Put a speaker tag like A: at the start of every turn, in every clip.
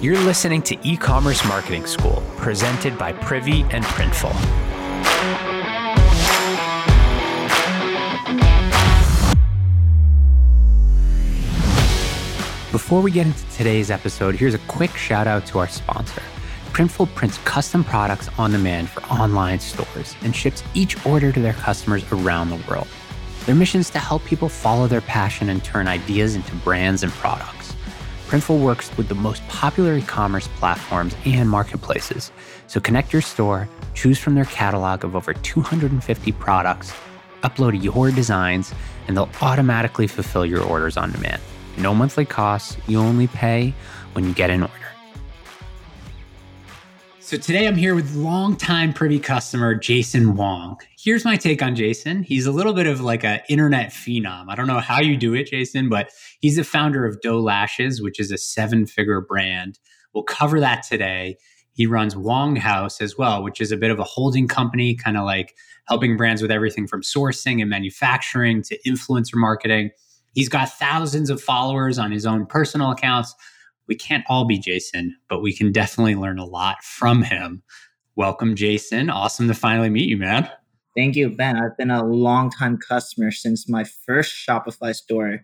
A: You're listening to E Commerce Marketing School, presented by Privy and Printful. Before we get into today's episode, here's a quick shout out to our sponsor. Printful prints custom products on demand for online stores and ships each order to their customers around the world. Their mission is to help people follow their passion and turn ideas into brands and products. Printful works with the most popular e commerce platforms and marketplaces. So connect your store, choose from their catalog of over 250 products, upload your designs, and they'll automatically fulfill your orders on demand. No monthly costs, you only pay when you get an order. So today I'm here with longtime privy customer Jason Wong. Here's my take on Jason. He's a little bit of like an internet phenom. I don't know how you do it, Jason, but he's the founder of Doe Lashes, which is a seven-figure brand. We'll cover that today. He runs Wong House as well, which is a bit of a holding company, kind of like helping brands with everything from sourcing and manufacturing to influencer marketing. He's got thousands of followers on his own personal accounts we can't all be Jason, but we can definitely learn a lot from him. Welcome, Jason. Awesome to finally meet you, man.
B: Thank you, Ben. I've been a long-time customer since my first Shopify store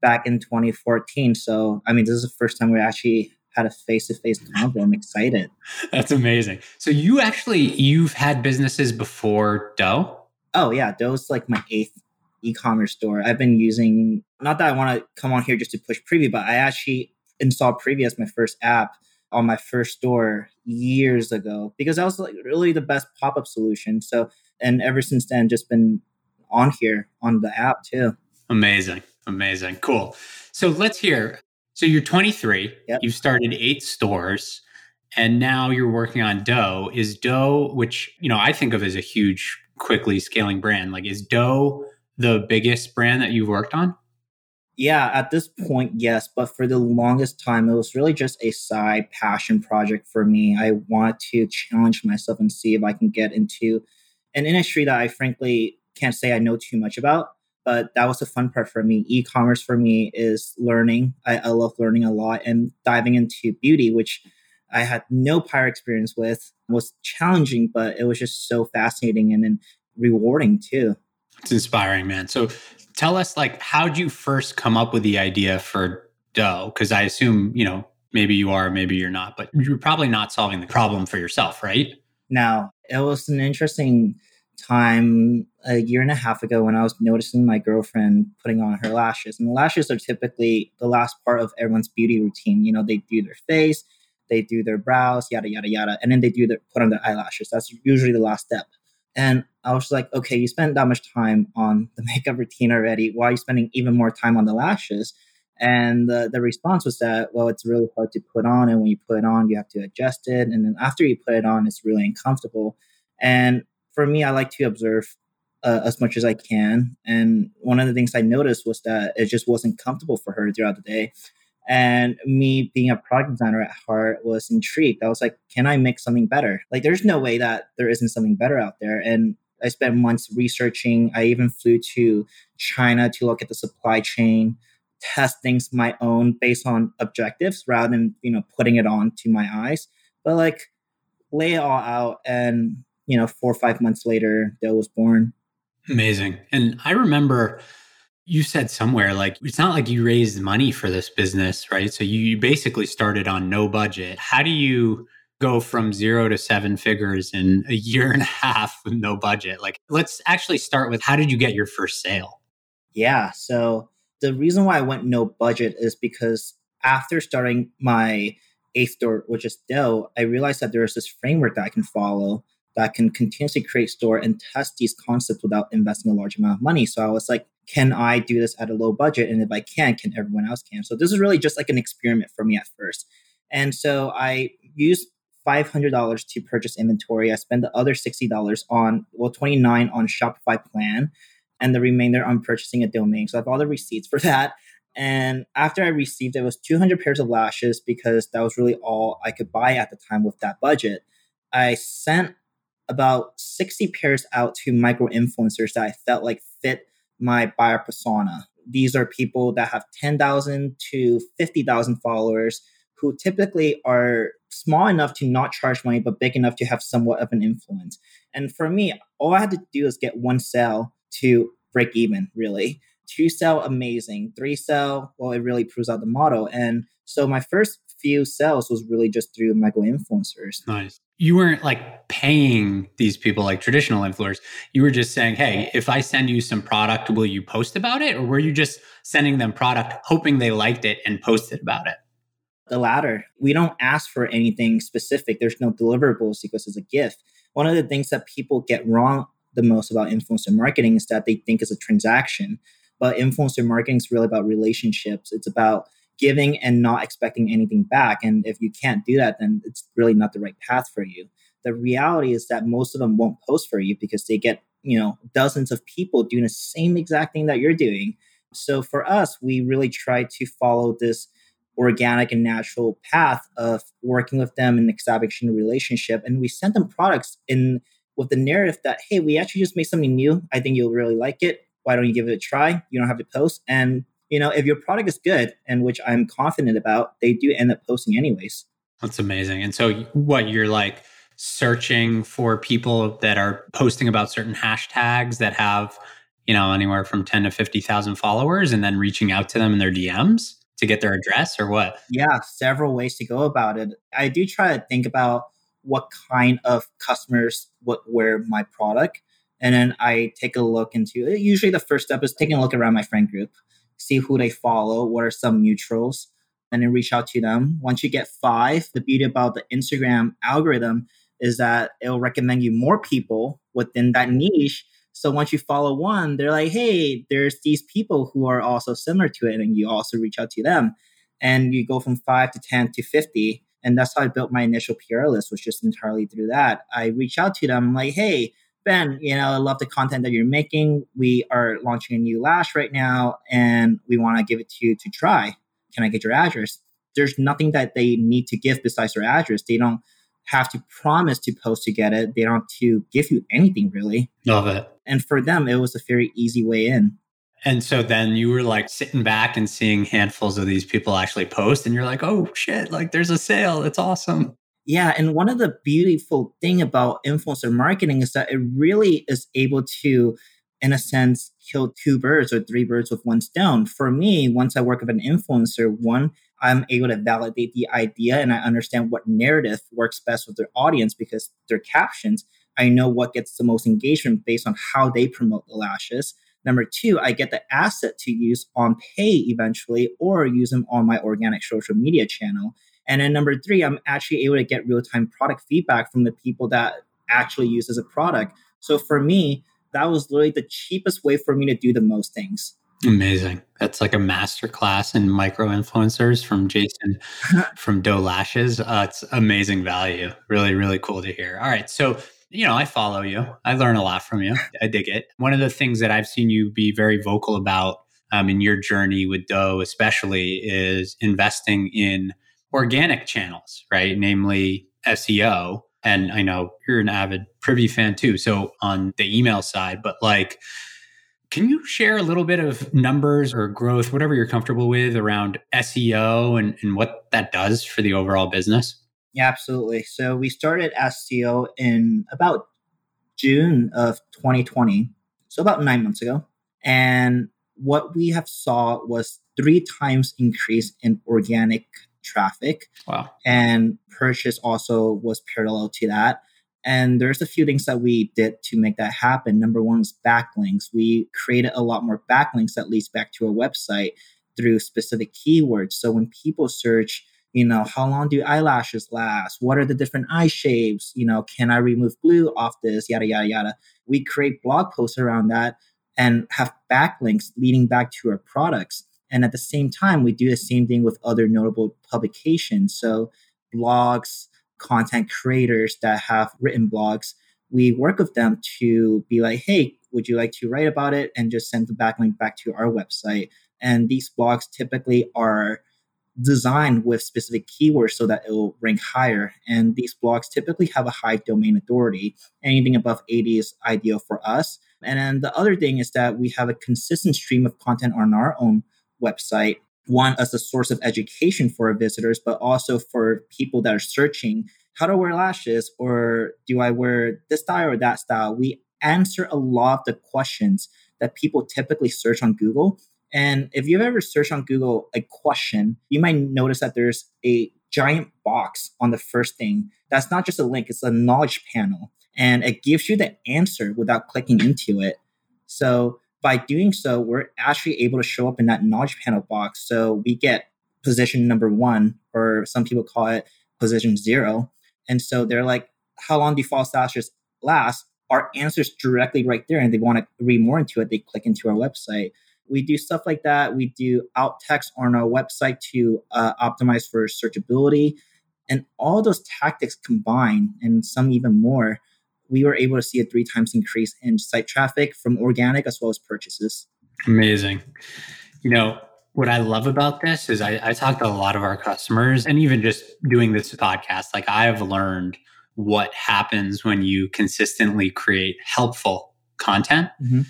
B: back in 2014. So, I mean, this is the first time we actually had a face-to-face convo. I'm excited.
A: That's amazing. So, you actually you've had businesses before Doe?
B: Oh yeah, Doe's like my eighth e-commerce store. I've been using. Not that I want to come on here just to push Privy, but I actually installed Privy as my first app on my first store years ago because that was like really the best pop-up solution. So and ever since then just been on here on the app too.
A: Amazing. Amazing. Cool. So let's hear. So you're 23. Yep. You've started eight stores and now you're working on Doe. Is Doe, which, you know, I think of as a huge, quickly scaling brand, like is Doe the biggest brand that you've worked on?
B: Yeah, at this point, yes. But for the longest time, it was really just a side passion project for me. I wanted to challenge myself and see if I can get into an industry that I frankly can't say I know too much about. But that was the fun part for me. E commerce for me is learning. I, I love learning a lot and diving into beauty, which I had no prior experience with, was challenging, but it was just so fascinating and then rewarding too.
A: It's inspiring, man. So tell us like how'd you first come up with the idea for Doe? Because I assume, you know, maybe you are, maybe you're not, but you're probably not solving the problem for yourself, right?
B: Now, it was an interesting time a year and a half ago when I was noticing my girlfriend putting on her lashes. And lashes are typically the last part of everyone's beauty routine. You know, they do their face, they do their brows, yada yada yada, and then they do their put on their eyelashes. That's usually the last step. And I was like, okay, you spent that much time on the makeup routine already. Why are you spending even more time on the lashes? And the, the response was that, well, it's really hard to put on. And when you put it on, you have to adjust it. And then after you put it on, it's really uncomfortable. And for me, I like to observe uh, as much as I can. And one of the things I noticed was that it just wasn't comfortable for her throughout the day. And me being a product designer at heart was intrigued. I was like, can I make something better? Like, there's no way that there isn't something better out there. And I spent months researching. I even flew to China to look at the supply chain, test things my own based on objectives rather than, you know, putting it on to my eyes. But like, lay it all out. And, you know, four or five months later, Doe was born.
A: Amazing. And I remember you said somewhere like it's not like you raised money for this business, right? So you basically started on no budget. How do you go from zero to seven figures in a year and a half with no budget? Like, let's actually start with how did you get your first sale?
B: Yeah. So the reason why I went no budget is because after starting my eighth store, which is Dell, I realized that there is this framework that I can follow that can continuously create store and test these concepts without investing a large amount of money. So I was like, can I do this at a low budget? And if I can, can everyone else can? So this is really just like an experiment for me at first. And so I used $500 to purchase inventory. I spent the other $60 on, well, 29 on Shopify plan and the remainder on purchasing a domain. So I have all the receipts for that. And after I received it, it was 200 pairs of lashes because that was really all I could buy at the time with that budget. I sent about 60 pairs out to micro influencers that I felt like fit my buyer persona. These are people that have 10,000 to 50,000 followers who typically are small enough to not charge money, but big enough to have somewhat of an influence. And for me, all I had to do is get one sale to break even, really. Two sell, amazing. Three sell, well, it really proves out the model. And so my first few sales was really just through micro influencers.
A: Nice. You weren't like paying these people like traditional influencers. You were just saying, hey, if I send you some product, will you post about it? Or were you just sending them product, hoping they liked it and posted about it?
B: The latter. We don't ask for anything specific. There's no deliverables because it's a gift. One of the things that people get wrong the most about influencer marketing is that they think it's a transaction. But influencer marketing is really about relationships. It's about giving and not expecting anything back. And if you can't do that, then it's really not the right path for you. The reality is that most of them won't post for you because they get, you know, dozens of people doing the same exact thing that you're doing. So for us, we really try to follow this organic and natural path of working with them and establishing a relationship. And we send them products in with the narrative that, hey, we actually just made something new. I think you'll really like it. Why don't you give it a try? You don't have to post. And you know, if your product is good and which I'm confident about, they do end up posting anyways.
A: That's amazing. And so what you're like searching for people that are posting about certain hashtags that have, you know, anywhere from 10 to 50,000 followers and then reaching out to them in their DMs to get their address or what?
B: Yeah, several ways to go about it. I do try to think about what kind of customers would wear my product. And then I take a look into it. Usually the first step is taking a look around my friend group see who they follow, what are some mutuals, and then reach out to them. Once you get five, the beauty about the Instagram algorithm is that it'll recommend you more people within that niche. So once you follow one, they're like, hey, there's these people who are also similar to it, and you also reach out to them. And you go from five to 10 to 50. And that's how I built my initial PR list, was just entirely through that. I reach out to them, like, hey, Ben, you know, I love the content that you're making. We are launching a new lash right now and we want to give it to you to try. Can I get your address? There's nothing that they need to give besides their address. They don't have to promise to post to get it. They don't have to give you anything really.
A: Love it.
B: And for them, it was a very easy way in.
A: And so then you were like sitting back and seeing handfuls of these people actually post, and you're like, oh shit, like there's a sale. It's awesome.
B: Yeah, and one of the beautiful thing about influencer marketing is that it really is able to, in a sense, kill two birds or three birds with one stone. For me, once I work with an influencer, one, I'm able to validate the idea and I understand what narrative works best with their audience because their captions, I know what gets the most engagement based on how they promote the lashes. Number two, I get the asset to use on pay eventually or use them on my organic social media channel. And then number three, I'm actually able to get real time product feedback from the people that actually use as a product. So for me, that was literally the cheapest way for me to do the most things.
A: Amazing. That's like a master class in micro influencers from Jason from Doe Lashes. Uh, it's amazing value. Really, really cool to hear. All right. So, you know, I follow you. I learn a lot from you. I dig it. One of the things that I've seen you be very vocal about um, in your journey with Doe, especially, is investing in organic channels, right? Namely SEO. And I know you're an avid Privy fan too. So on the email side, but like, can you share a little bit of numbers or growth, whatever you're comfortable with around SEO and, and what that does for the overall business?
B: Yeah, absolutely. So we started SEO in about June of 2020. So about nine months ago. And what we have saw was three times increase in organic traffic.
A: Wow.
B: And purchase also was parallel to that. And there's a few things that we did to make that happen. Number one was backlinks. We created a lot more backlinks that leads back to our website through specific keywords. So when people search, you know, how long do eyelashes last? What are the different eye shapes? You know, can I remove glue off this? Yada, yada, yada. We create blog posts around that and have backlinks leading back to our products. And at the same time, we do the same thing with other notable publications. So, blogs, content creators that have written blogs, we work with them to be like, hey, would you like to write about it? And just send the backlink back to our website. And these blogs typically are designed with specific keywords so that it will rank higher. And these blogs typically have a high domain authority. Anything above 80 is ideal for us. And then the other thing is that we have a consistent stream of content on our own website one as a source of education for our visitors, but also for people that are searching how to wear lashes or do I wear this style or that style? We answer a lot of the questions that people typically search on Google. And if you've ever searched on Google a question, you might notice that there's a giant box on the first thing. That's not just a link, it's a knowledge panel. And it gives you the answer without clicking into it. So by doing so, we're actually able to show up in that knowledge panel box. So we get position number one, or some people call it position zero. And so they're like, how long do false lashes last? Our answers directly right there, and they want to read more into it. They click into our website. We do stuff like that. We do alt text on our website to uh, optimize for searchability. And all those tactics combined, and some even more, we were able to see a three times increase in site traffic from organic as well as purchases.
A: Amazing. You know, what I love about this is I, I talk to a lot of our customers and even just doing this podcast, like I have learned what happens when you consistently create helpful content. Mm-hmm.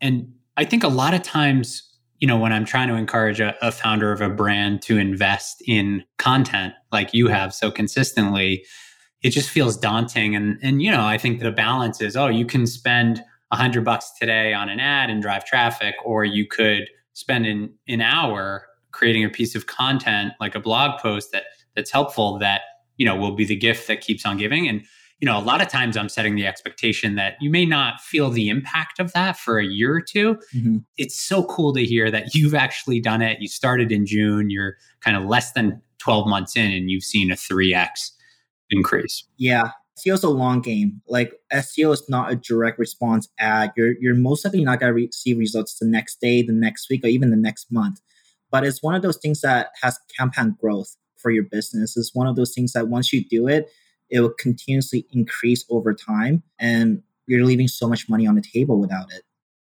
A: And I think a lot of times, you know, when I'm trying to encourage a, a founder of a brand to invest in content like you have so consistently, it just feels daunting. And and you know, I think the balance is, oh, you can spend a hundred bucks today on an ad and drive traffic, or you could spend an, an hour creating a piece of content like a blog post that that's helpful that you know will be the gift that keeps on giving and you know a lot of times i'm setting the expectation that you may not feel the impact of that for a year or 2 mm-hmm. it's so cool to hear that you've actually done it you started in june you're kind of less than 12 months in and you've seen a 3x increase
B: yeah SEO is a long game. Like SEO is not a direct response ad. You're you're most likely not gonna re- see results the next day, the next week, or even the next month. But it's one of those things that has compound growth for your business. It's one of those things that once you do it, it will continuously increase over time, and you're leaving so much money on the table without it.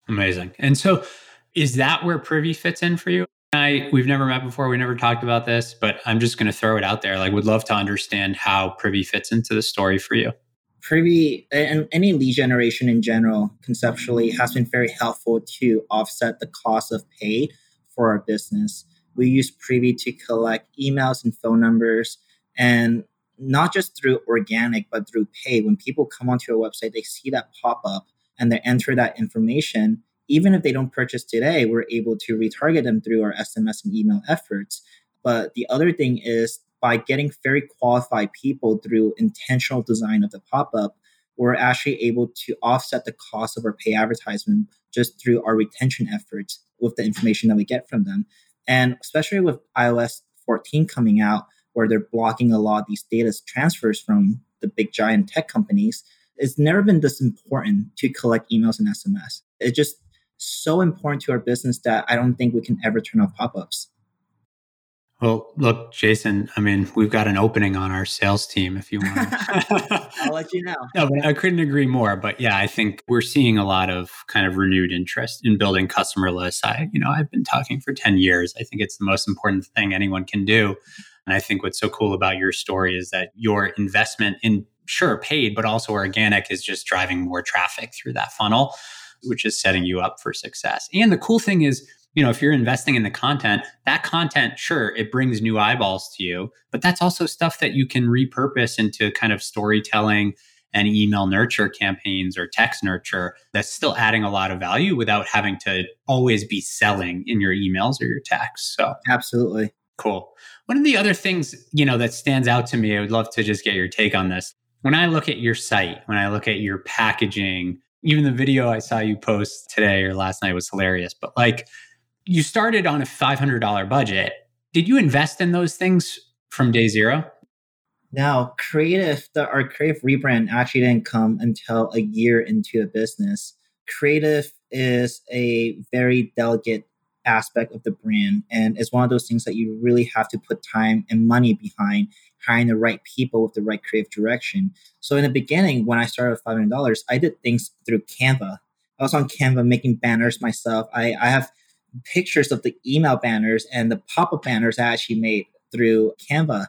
A: Amazing. And so, is that where Privy fits in for you? I we've never met before. We never talked about this, but I'm just going to throw it out there. Like, would love to understand how Privy fits into the story for you.
B: Privy and any lead generation in general, conceptually, has been very helpful to offset the cost of paid for our business. We use Privy to collect emails and phone numbers, and not just through organic, but through pay. When people come onto our website, they see that pop up and they enter that information even if they don't purchase today, we're able to retarget them through our SMS and email efforts. But the other thing is by getting very qualified people through intentional design of the pop up, we're actually able to offset the cost of our pay advertisement just through our retention efforts with the information that we get from them. And especially with iOS 14 coming out, where they're blocking a lot of these data transfers from the big giant tech companies, it's never been this important to collect emails and SMS. It's just so important to our business that I don't think we can ever turn off pop ups.
A: Well, look, Jason, I mean, we've got an opening on our sales team if you want.
B: I'll let you know.
A: No, but I couldn't agree more. But yeah, I think we're seeing a lot of kind of renewed interest in building customer lists. I, you know, I've been talking for 10 years. I think it's the most important thing anyone can do. And I think what's so cool about your story is that your investment in sure paid, but also organic is just driving more traffic through that funnel which is setting you up for success. And the cool thing is, you know, if you're investing in the content, that content, sure, it brings new eyeballs to you, but that's also stuff that you can repurpose into kind of storytelling and email nurture campaigns or text nurture that's still adding a lot of value without having to always be selling in your emails or your texts. So,
B: absolutely.
A: Cool. One of the other things, you know, that stands out to me, I would love to just get your take on this. When I look at your site, when I look at your packaging, even the video I saw you post today or last night was hilarious. But like you started on a $500 budget. Did you invest in those things from day zero?
B: Now, creative, the, our creative rebrand actually didn't come until a year into the business. Creative is a very delicate aspect of the brand and it's one of those things that you really have to put time and money behind hiring the right people with the right creative direction. So in the beginning, when I started with five hundred dollars, I did things through Canva. I was on Canva making banners myself. I, I have pictures of the email banners and the pop-up banners I actually made through Canva.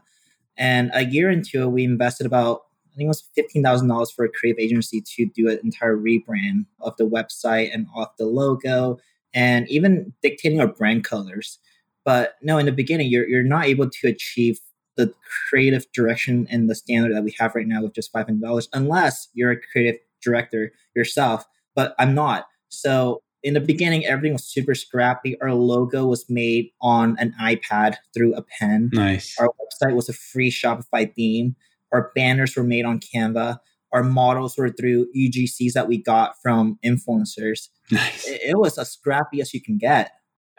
B: And a year into it, we invested about I think it was fifteen thousand dollars for a creative agency to do an entire rebrand of the website and of the logo and even dictating our brand colors But no, in the beginning, you're you're not able to achieve the creative direction and the standard that we have right now with just five hundred dollars, unless you're a creative director yourself. But I'm not. So in the beginning, everything was super scrappy. Our logo was made on an iPad through a pen.
A: Nice.
B: Our website was a free Shopify theme. Our banners were made on Canva. Our models were through UGCs that we got from influencers.
A: Nice.
B: It, it was as scrappy as you can get.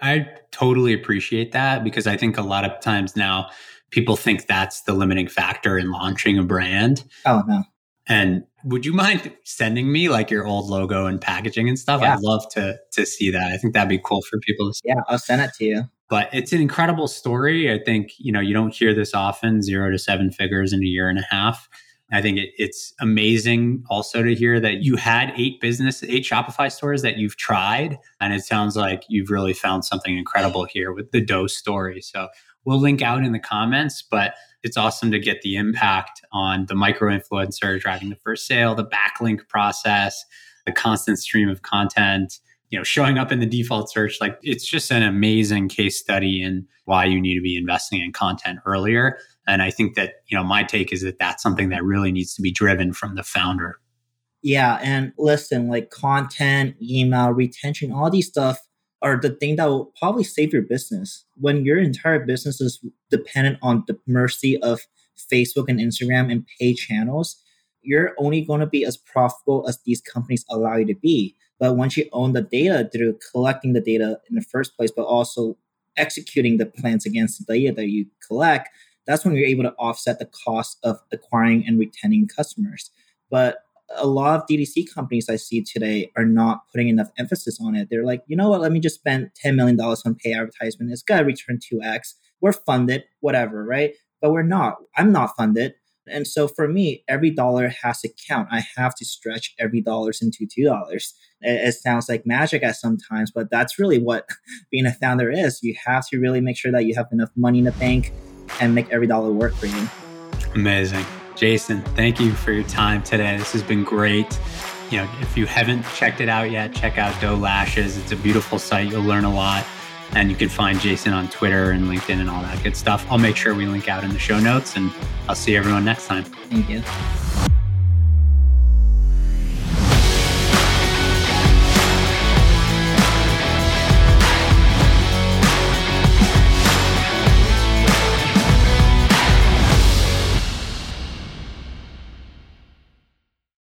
A: I totally appreciate that because I think a lot of times now people think that's the limiting factor in launching a brand.
B: Oh no.
A: And would you mind sending me like your old logo and packaging and stuff?
B: Yeah.
A: I'd love to to see that. I think that'd be cool for people to see.
B: Yeah, I'll send it to you.
A: But it's an incredible story. I think, you know, you don't hear this often, zero to seven figures in a year and a half. I think it, it's amazing also to hear that you had eight business, eight Shopify stores that you've tried. And it sounds like you've really found something incredible here with the Doe story. So we'll link out in the comments, but it's awesome to get the impact on the micro influencer driving the first sale, the backlink process, the constant stream of content, you know, showing up in the default search. Like it's just an amazing case study in why you need to be investing in content earlier. And I think that, you know, my take is that that's something that really needs to be driven from the founder.
B: Yeah, and listen, like content, email, retention, all these stuff are the thing that will probably save your business. When your entire business is dependent on the mercy of Facebook and Instagram and paid channels, you're only going to be as profitable as these companies allow you to be. But once you own the data through collecting the data in the first place, but also executing the plans against the data that you collect, that's when you're able to offset the cost of acquiring and retaining customers. But a lot of DTC companies I see today are not putting enough emphasis on it. They're like, you know what, let me just spend $10 million on pay advertisement. It's got to return 2x. We're funded, whatever, right? But we're not. I'm not funded. And so for me, every dollar has to count. I have to stretch every dollar into $2. It, it sounds like magic at sometimes, but that's really what being a founder is. You have to really make sure that you have enough money in the bank and make every dollar work for you.
A: Amazing. Jason, thank you for your time today. This has been great. You know, if you haven't checked it out yet, check out Doe Lashes. It's a beautiful site. You'll learn a lot. And you can find Jason on Twitter and LinkedIn and all that good stuff. I'll make sure we link out in the show notes and I'll see everyone next time.
B: Thank you.